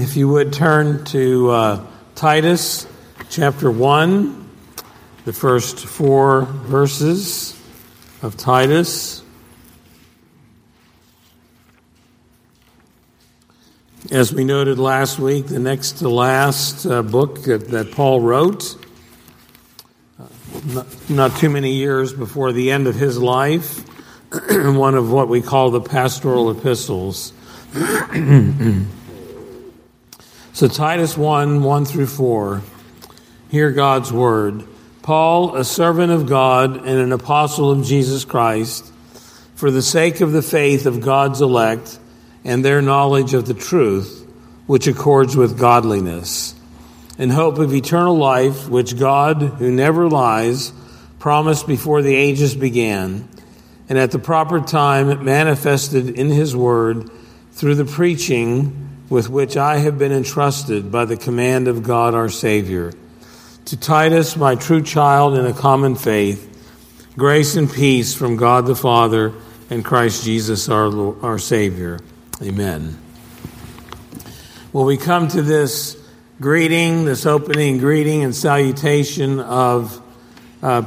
If you would turn to uh, Titus chapter 1, the first four verses of Titus. As we noted last week, the next to last uh, book that, that, Paul wrote, uh, not, not too many years before the end of his life, one of what we call the pastoral epistles. So, Titus 1 1 through 4. Hear God's word. Paul, a servant of God and an apostle of Jesus Christ, for the sake of the faith of God's elect and their knowledge of the truth, which accords with godliness, in hope of eternal life, which God, who never lies, promised before the ages began, and at the proper time manifested in his word through the preaching with which I have been entrusted by the command of God our Savior. To Titus, my true child in a common faith, grace and peace from God the Father and Christ Jesus our, Lord, our Savior. Amen. Well, we come to this greeting, this opening greeting and salutation of uh,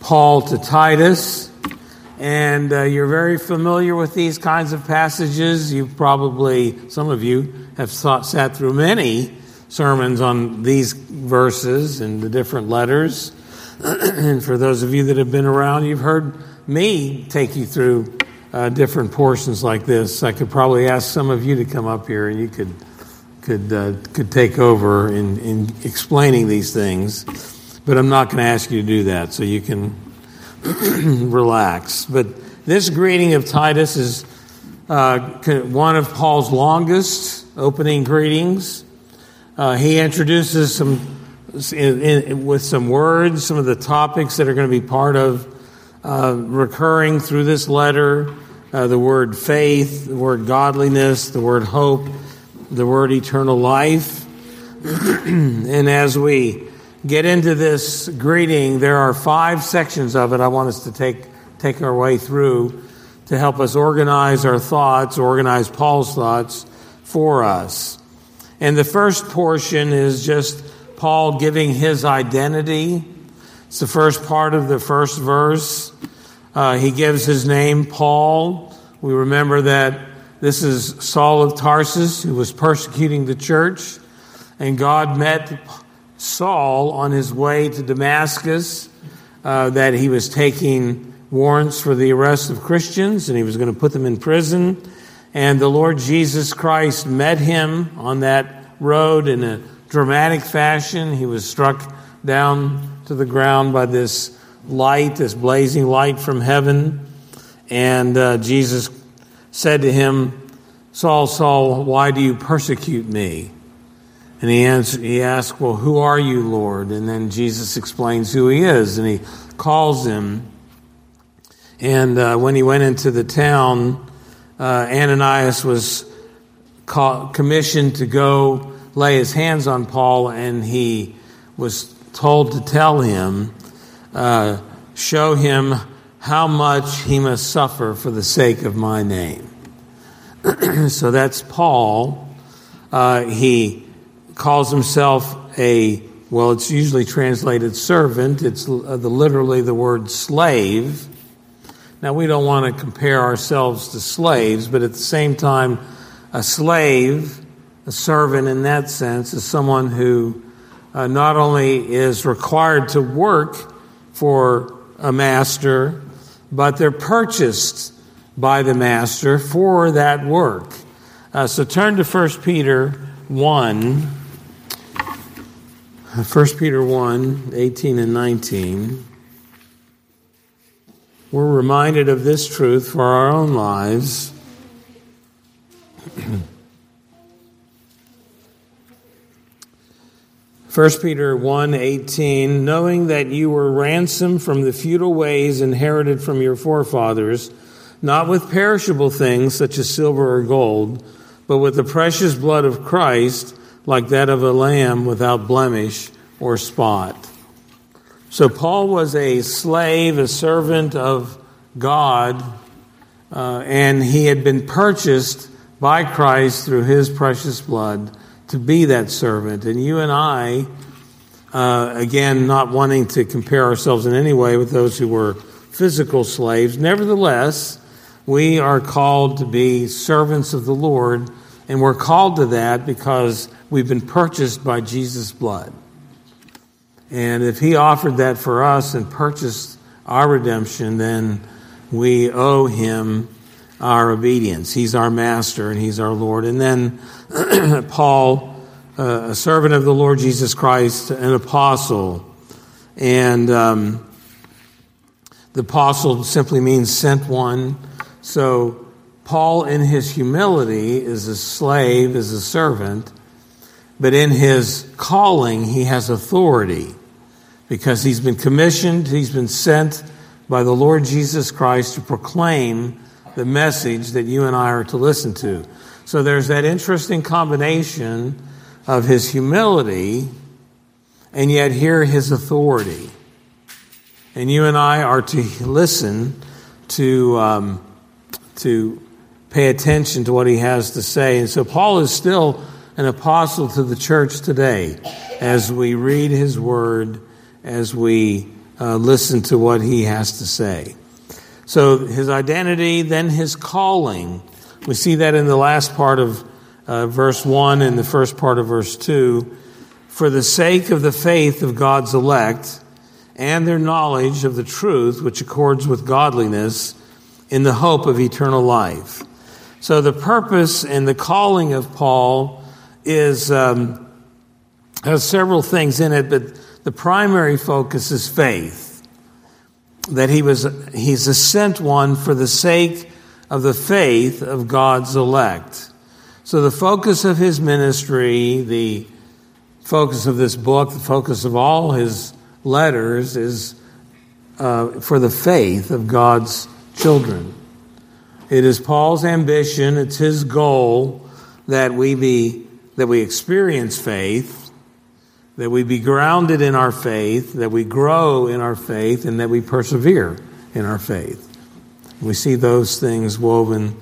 Paul to Titus. And uh, you're very familiar with these kinds of passages. You've probably, some of you have sat through many sermons on these verses and the different letters. and for those of you that have been around, you've heard me take you through uh, different portions like this. I could probably ask some of you to come up here and you could could uh, could take over in, in explaining these things. But I'm not going to ask you to do that, so you can relax. But this greeting of Titus is uh, one of Paul's longest opening greetings. Uh, he introduces some in, in, with some words, some of the topics that are going to be part of uh, recurring through this letter. Uh, the word faith, the word godliness, the word hope, the word eternal life. and as we get into this greeting, there are five sections of it I want us to take, take our way through to help us organize our thoughts, organize Paul's thoughts for us. And the first portion is just Paul giving his identity. It's the first part of the first verse. Uh, he gives his name, Paul. We remember that this is Saul of Tarsus who was persecuting the church, and God met Saul on his way to Damascus uh, that he was taking warrants for the arrest of Christians and he was going to put them in prison. And the Lord Jesus Christ met him on that road in a dramatic fashion. He was struck down to the ground by this light, this blazing light from heaven. And uh, Jesus said to him, Saul, Saul, why do you persecute me? And he, answered, he asked, Well, who are you, Lord? And then Jesus explains who he is, and he calls him. And uh, when he went into the town, uh, Ananias was commissioned to go lay his hands on Paul, and he was told to tell him, uh, show him how much he must suffer for the sake of my name. so that's Paul. Uh, he calls himself a, well, it's usually translated servant. It's uh, the, literally the word slave. Now, we don't want to compare ourselves to slaves, but at the same time, a slave, a servant in that sense, is someone who uh, not only is required to work for a master, but they're purchased by the master for that work. Uh, so turn to 1 Peter 1. 1 Peter 1 18 and 19. We're reminded of this truth for our own lives. 1 Peter 1 18, knowing that you were ransomed from the futile ways inherited from your forefathers, not with perishable things such as silver or gold, but with the precious blood of Christ like that of a lamb without blemish or spot. So Paul was a slave, a servant of God, uh, and he had been purchased by Christ through his precious blood to be that servant. And you and I, uh, again, not wanting to compare ourselves in any way with those who were physical slaves, nevertheless, we are called to be servants of the Lord, and we're called to that because we've been purchased by Jesus' blood. And if he offered that for us and purchased our redemption, then we owe him our obedience. He's our master and he's our Lord. And then Paul, uh, a servant of the Lord Jesus Christ, an apostle. And um, the apostle simply means sent one. So Paul, in his humility, is a slave, is a servant. But in his calling, he has authority because he's been commissioned, he's been sent by the Lord Jesus Christ to proclaim the message that you and I are to listen to. So there's that interesting combination of his humility and yet here his authority. And you and I are to listen to, um, to pay attention to what he has to say. And so Paul is still an apostle to the church today as we read his word, as we uh, listen to what he has to say. So his identity, then his calling. We see that in the last part of uh, verse 1 and the first part of verse 2. For the sake of the faith of God's elect and their knowledge of the truth which accords with godliness in the hope of eternal life. So the purpose and the calling of Paul is um, has several things in it, but the primary focus is faith. That he was he's a sent one for the sake of the faith of God's elect. So the focus of his ministry, the focus of this book, the focus of all his letters is uh, for the faith of God's children. It is Paul's ambition, it's his goal that we be that we experience faith, that we be grounded in our faith, that we grow in our faith, and that we persevere in our faith. We see those things woven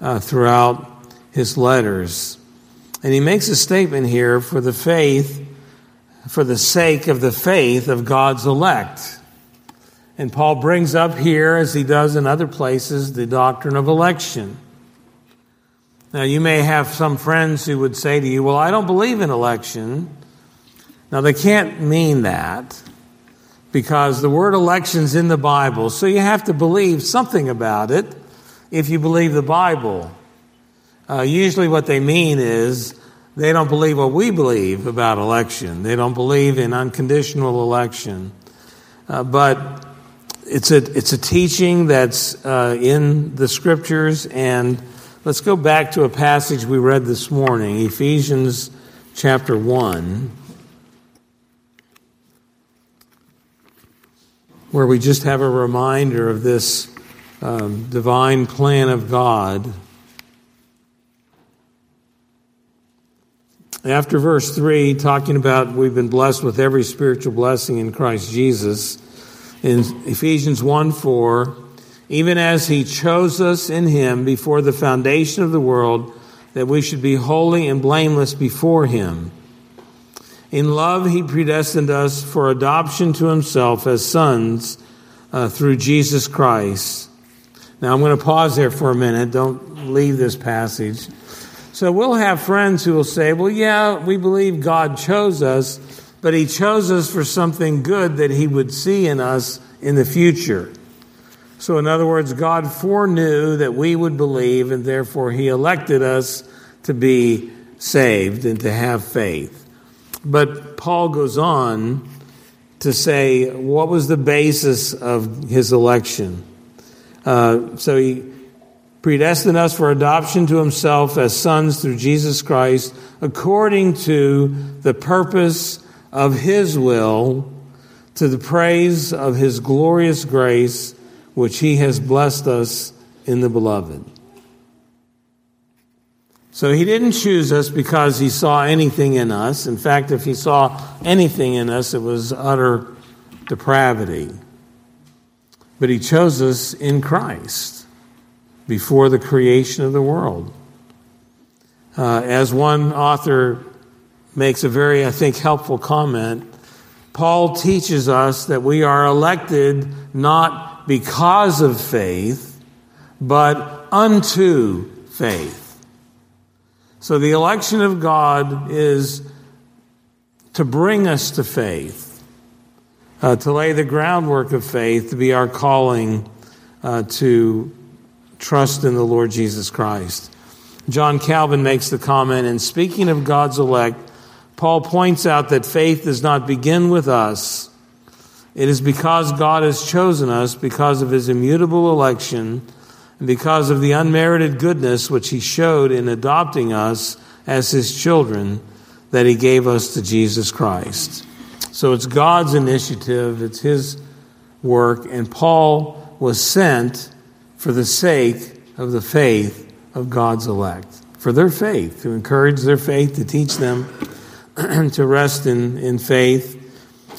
uh, throughout his letters. And he makes a statement here for the faith, for the sake of the faith of God's elect. And Paul brings up here, as he does in other places, the doctrine of election. Now, you may have some friends who would say to you, Well, I don't believe in election. Now, they can't mean that because the word election's in the Bible, so you have to believe something about it if you believe the Bible. Uh, usually, what they mean is they don't believe what we believe about election, they don't believe in unconditional election. Uh, but it's a, it's a teaching that's uh, in the scriptures and Let's go back to a passage we read this morning, Ephesians chapter 1, where we just have a reminder of this um, divine plan of God. After verse 3, talking about we've been blessed with every spiritual blessing in Christ Jesus, in Ephesians 1 4, even as he chose us in him before the foundation of the world, that we should be holy and blameless before him. In love, he predestined us for adoption to himself as sons uh, through Jesus Christ. Now, I'm going to pause there for a minute. Don't leave this passage. So, we'll have friends who will say, Well, yeah, we believe God chose us, but he chose us for something good that he would see in us in the future. So, in other words, God foreknew that we would believe, and therefore He elected us to be saved and to have faith. But Paul goes on to say, what was the basis of His election? Uh, so, He predestined us for adoption to Himself as sons through Jesus Christ, according to the purpose of His will, to the praise of His glorious grace which he has blessed us in the beloved. So he didn't choose us because he saw anything in us. In fact, if he saw anything in us, it was utter depravity. But he chose us in Christ before the creation of the world. Uh, as one author makes a very, I think, helpful comment, Paul teaches us that we are elected not because of faith, but unto faith. So the election of God is to bring us to faith, uh, to lay the groundwork of faith, to be our calling uh, to trust in the Lord Jesus Christ. John Calvin makes the comment, and speaking of God's elect, Paul points out that faith does not begin with us. It is because God has chosen us, because of his immutable election, and because of the unmerited goodness which he showed in adopting us as his children, that he gave us to Jesus Christ. So it's God's initiative, it's his work, and Paul was sent for the sake of the faith of God's elect, for their faith, to encourage their faith, to teach them to rest in, in faith.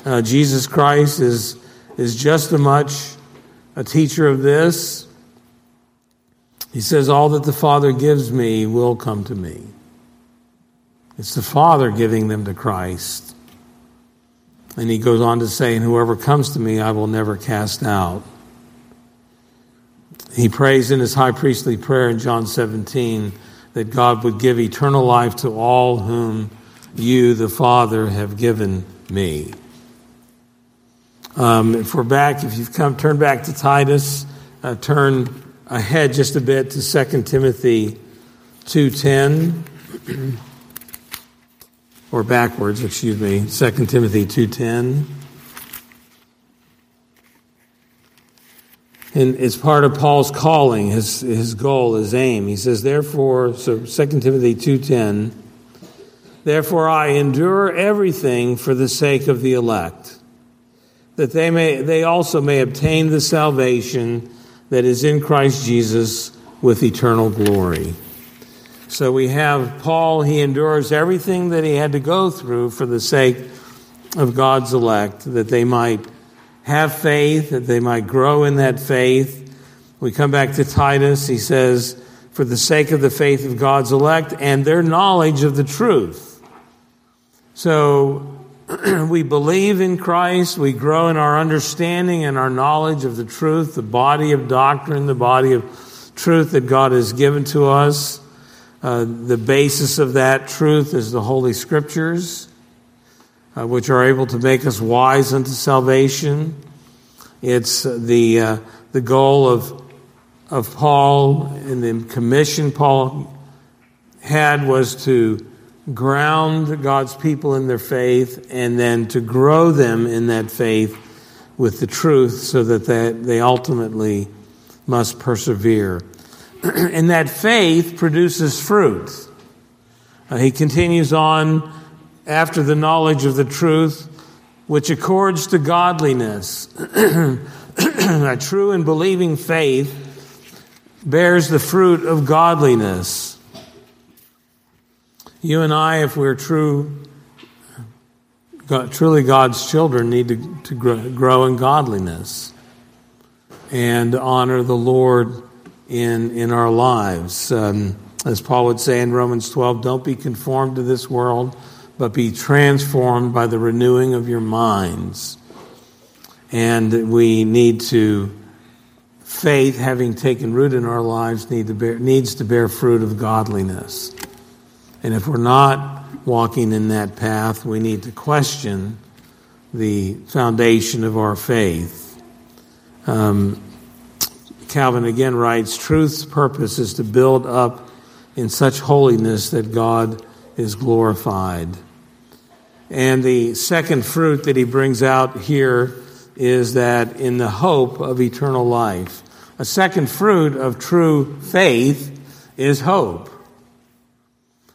Uh, Jesus Christ is, is just as much a teacher of this. He says, All that the Father gives me will come to me. It's the Father giving them to Christ. And he goes on to say, And whoever comes to me, I will never cast out. He prays in his high priestly prayer in John 17 that God would give eternal life to all whom you, the Father, have given me. Um, if we're back, if you've come, turn back to Titus, uh, turn ahead just a bit to 2 Timothy 2.10, or backwards, excuse me, 2 Timothy 2.10. And it's part of Paul's calling, his, his goal, his aim. He says, therefore, so 2 Timothy 2.10, therefore I endure everything for the sake of the elect, that they, may, they also may obtain the salvation that is in Christ Jesus with eternal glory. So we have Paul, he endures everything that he had to go through for the sake of God's elect, that they might have faith, that they might grow in that faith. We come back to Titus. He says, for the sake of the faith of God's elect and their knowledge of the truth. So we believe in Christ, we grow in our understanding and our knowledge of the truth, the body of doctrine, the body of truth that God has given to us. Uh, the basis of that truth is the Holy Scriptures uh, which are able to make us wise unto salvation. It's the, uh, the goal of, of Paul and the commission Paul had was to ground God's people in their faith and then to grow them in that faith with the truth so that they, they ultimately must persevere. and that faith produces fruit. Uh, he continues on after the knowledge of the truth, which accords to godliness. a true and believing faith bears the fruit of godliness. You and I, if we're true, God, truly God's children, need to, to grow, grow in godliness and honor the Lord in, in our lives. Um, as Paul would say in Romans 12, don't be conformed to this world but be transformed by the renewing of your minds. And we need to, faith, having taken root in our lives, need to bear, needs to bear fruit of godliness. And if we're not walking in that path, we need to question the foundation of our faith. Um, Calvin again writes Truth's purpose is to build up in such holiness that God is glorified. And the second fruit that he brings out here is that in the hope of eternal life. A second fruit of true faith is hope.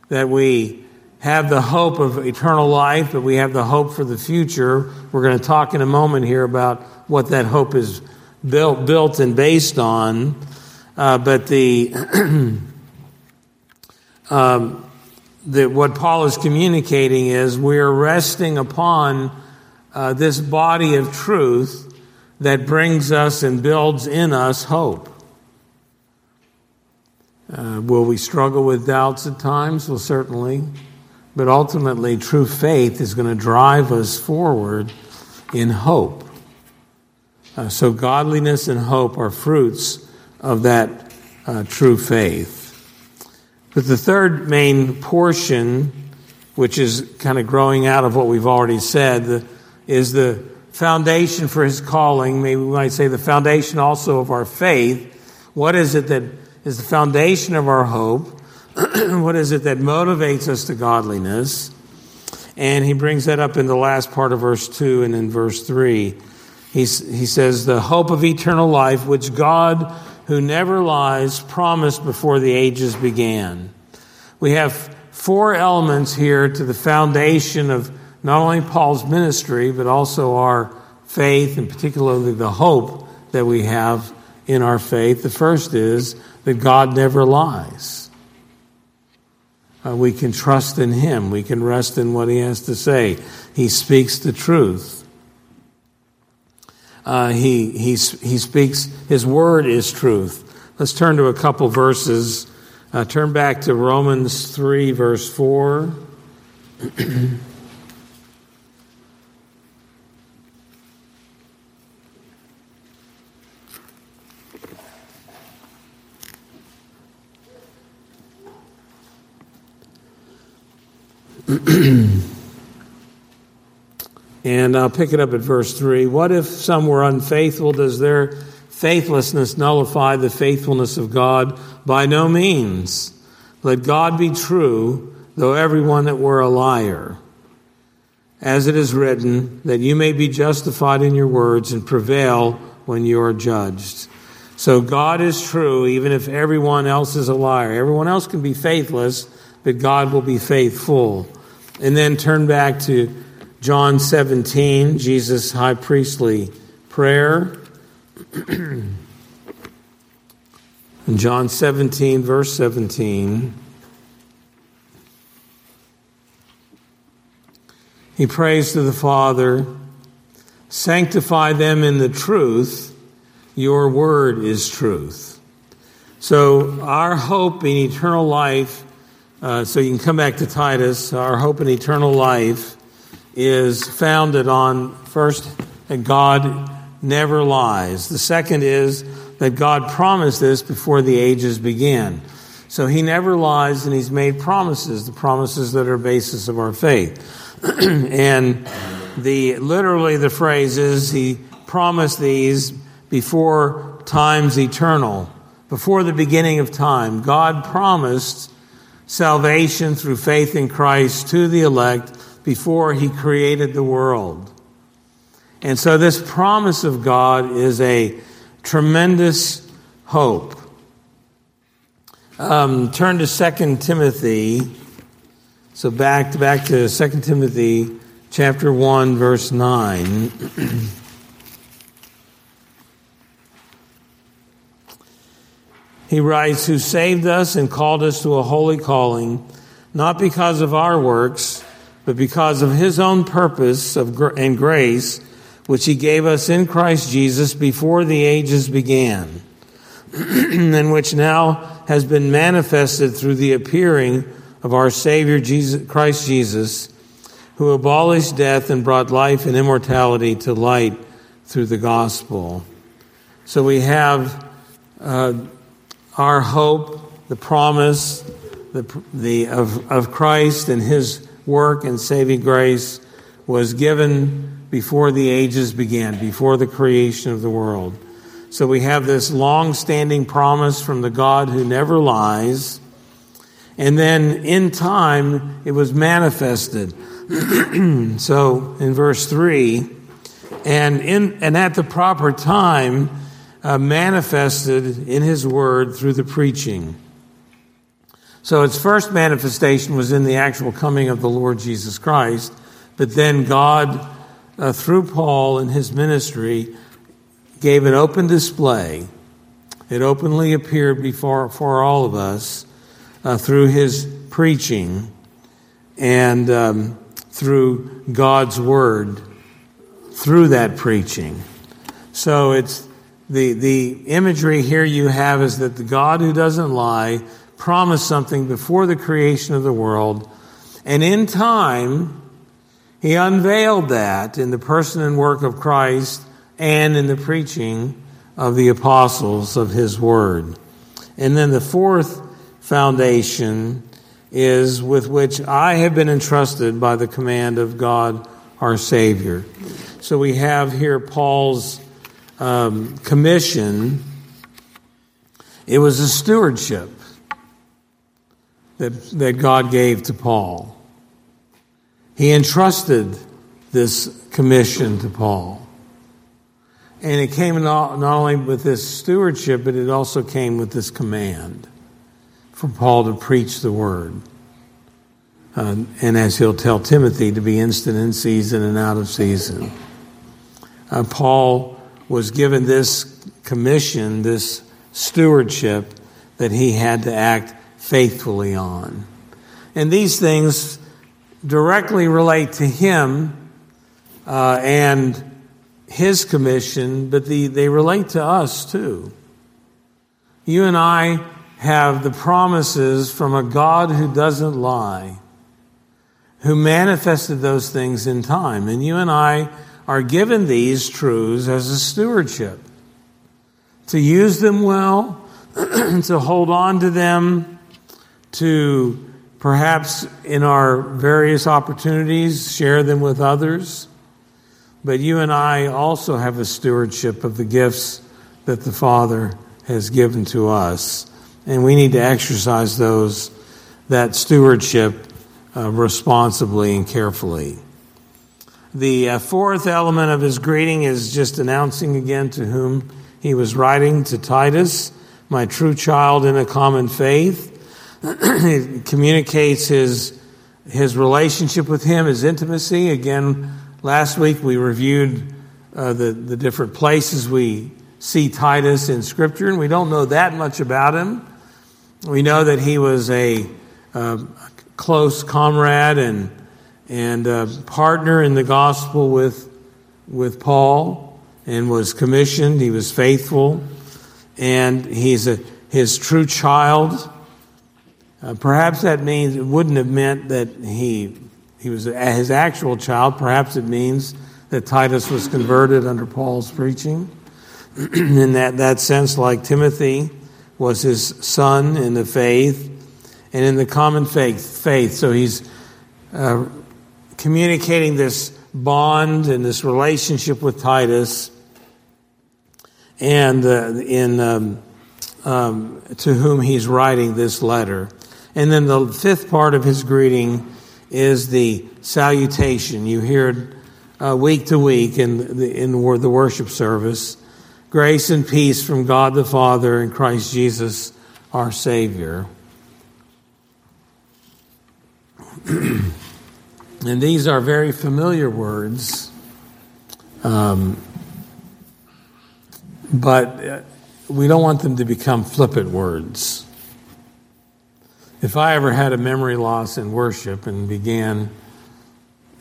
That we have the hope of eternal life, that we have the hope for the future. We're going to talk in a moment here about what that hope is built, built and based on. Uh, but the um, that what Paul is communicating is we're resting upon uh, this body of truth that brings us and builds in us hope. Uh, will we struggle with doubts at times? Well, certainly. But ultimately, true faith is going to drive us forward in hope. Uh, so, godliness and hope are fruits of that uh, true faith. But the third main portion, which is kind of growing out of what we've already said, is the foundation for his calling. Maybe we might say the foundation also of our faith. What is it that is the foundation of our hope? what is it that motivates us to godliness? And he brings that up in the last part of verse 2 and in verse 3. He's, he says, The hope of eternal life, which God, who never lies, promised before the ages began. We have four elements here to the foundation of not only Paul's ministry, but also our faith, and particularly the hope that we have in our faith. The first is that God never lies. Uh, we can trust in Him. We can rest in what He has to say. He speaks the truth. Uh, he, he, he speaks, His word is truth. Let's turn to a couple verses. Uh, turn back to Romans 3, verse 4. and I'll pick it up at verse 3. What if some were unfaithful? Does their faithlessness nullify the faithfulness of God? By no means. Let God be true, though everyone that were a liar. As it is written, that you may be justified in your words and prevail when you are judged. So God is true, even if everyone else is a liar. Everyone else can be faithless, but God will be faithful. And then turn back to John 17, Jesus' high priestly prayer. In John 17, verse 17, he prays to the Father, Sanctify them in the truth, your word is truth. So, our hope in eternal life uh, so you can come back to Titus. Our hope in eternal life is founded on first that God never lies. The second is that God promised this before the ages began. So he never lies and he's made promises, the promises that are basis of our faith. and the literally the phrase is he promised these before times eternal, before the beginning of time. God promised salvation through faith in Christ to the elect before he created the world. And so this promise of God is a tremendous hope. Um, turn to 2 Timothy. So back, back to 2 Timothy chapter 1, verse 9. He writes, Who saved us and called us to a holy calling, not because of our works, but because of his own purpose of gr- and grace, which he gave us in Christ Jesus before the ages began, and which now has been manifested through the appearing of our Savior Jesus, Christ Jesus, who abolished death and brought life and immortality to light through the gospel. So we have uh, our hope, the promise the, the, of, of Christ and his work and saving grace was given before the ages began, before the creation of the world. So we have this long standing promise from the God who never lies. And then in time, it was manifested. so in verse 3, and, in, and at the proper time, uh, manifested in his word through the preaching. So its first manifestation was in the actual coming of the Lord Jesus Christ, but then God, uh, through Paul and his ministry, gave an open display. It openly appeared before for all of us uh, through his preaching and um, through God's word through that preaching. So it's the, the imagery here you have is that the God who doesn't lie promised something before the creation of the world, and in time, he unveiled that in the person and work of Christ and in the preaching of the apostles of his word. And then the fourth foundation is with which I have been entrusted by the command of God our Savior. So we have here Paul's um, commission. It was a stewardship that, that God gave to Paul. He entrusted this commission to Paul. And it came not, only with this stewardship, but it also came with this command for Paul to preach the word. Uh, and as he'll tell Timothy, to be instant in season and out of season. Uh, Paul was given this commission, this stewardship that he had to act faithfully on. And these things directly relate to him uh, and his commission, but the, they relate to us too. You and I have the promises from a God who doesn't lie, who manifested those things in time. And you and I are given these truths as a stewardship to use them well, to hold on to them, to perhaps in our various opportunities share them with others. But you and I also have a stewardship of the gifts that the Father has given to us. And we need to exercise those, that stewardship, uh, responsibly and carefully. The uh, fourth element of his greeting is just announcing again to whom he was writing to Titus, my true child in a common faith. he communicates his, his relationship with him, his intimacy. Again, last week we reviewed uh, the, the different places we see Titus in Scripture, and we don't know that much about him. We know that he was a, uh, close comrade and and uh, partner in the gospel with, with Paul and was commissioned. He was faithful and he's a, his true child. Uh, perhaps that means it wouldn't have meant that he, he was his actual child. Perhaps it means that Titus was converted under Paul's preaching. in that, that sense, like Timothy was his son in the faith and in the common faith. faith. So he's uh, communicating this bond and this relationship with Titus, and uh, in um, um, to whom he's writing this letter. And then the fifth part of his greeting is the salutation. You hear it uh, week to week in the, in the worship service. Grace and peace from God the Father and Christ Jesus our Savior. And these are very familiar words, um, but uh, we don't want them to become flippant words. If I ever had a memory loss in worship and began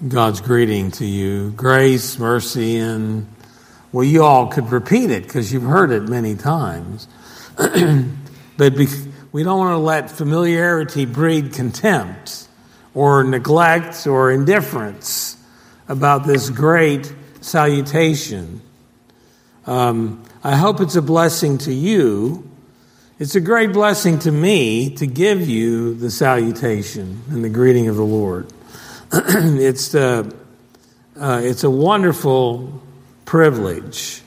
God's greeting to you, grace, mercy, and well, you all could repeat it because you've heard it many times. but we don't want to let familiarity breed contempt or neglect or indifference about this great salutation. Um, I hope it's a blessing to you. It's a great blessing to me to give you the salutation and the greeting of the Lord. it's, uh, uh, it's a wonderful privilege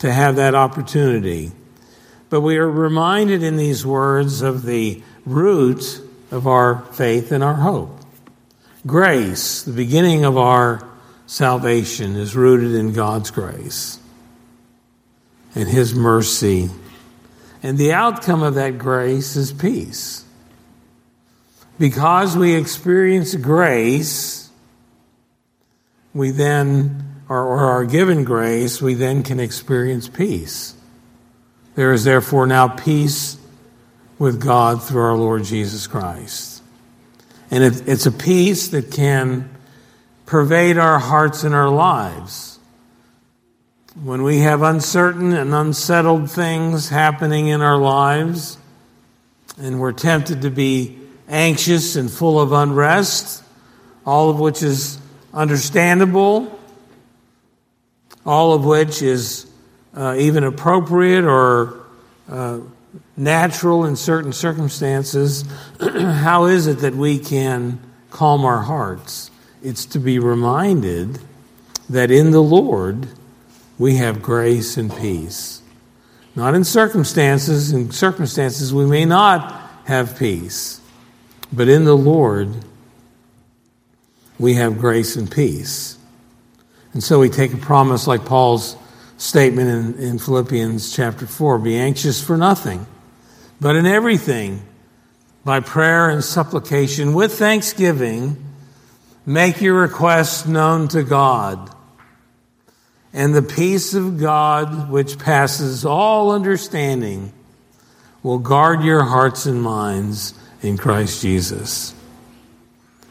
to have that opportunity. But we are reminded in these words of the root of our faith and our hope. Grace, the beginning of our salvation, is rooted in God's grace and His mercy. And the outcome of that grace is peace. Because we experience grace, we then, or, or are given grace, we then can experience peace. There is therefore now peace with God through our Lord Jesus Christ. And it, it's a peace that can pervade our hearts and our lives. when we have uncertain and unsettled things happening in our lives, and we're tempted to be anxious and full of unrest, all of which is understandable, all of which is uh, even appropriate or uh, natural in certain circumstances, how is it that we can calm our hearts? It's to be reminded that in the Lord we have grace and peace. Not in circumstances. In circumstances, we may not have peace. But in the Lord, we have grace and peace. And so we take a promise like Paul's statement in, in Philippians chapter 4 be anxious for nothing, but in everything, by prayer and supplication, with thanksgiving, make your requests known to God and the peace of God, which passes all understanding, will guard your hearts and minds in Christ Jesus.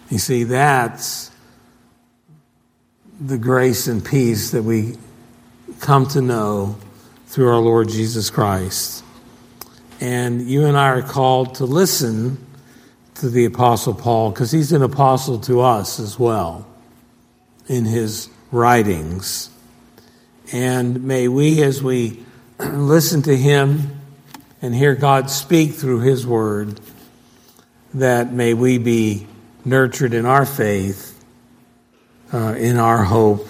You see, that's the grace and peace that we come to know through our Lord Jesus Christ. And you and I are called to listen to the Apostle Paul because he's an apostle to us as well in his writings. And may we, as we listen to Him and hear God speak through His Word, that may we be nurtured in our faith, uh, in our hope,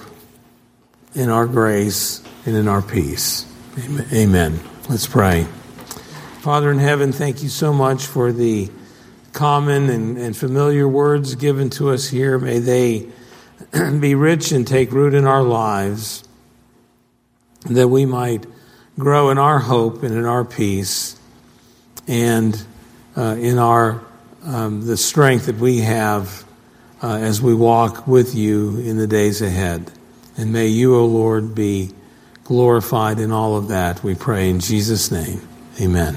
in our grace, and in our peace. Amen. Let's pray. Father in heaven, thank you so much for the common and, and familiar words given to us here. May they be rich and take root in our lives that we might grow in our hope and in our peace and uh, in our um, the strength that we have uh, as we walk with you in the days ahead. And may you, O Lord, be glorified in all of that, we pray in Jesus' name. Amen.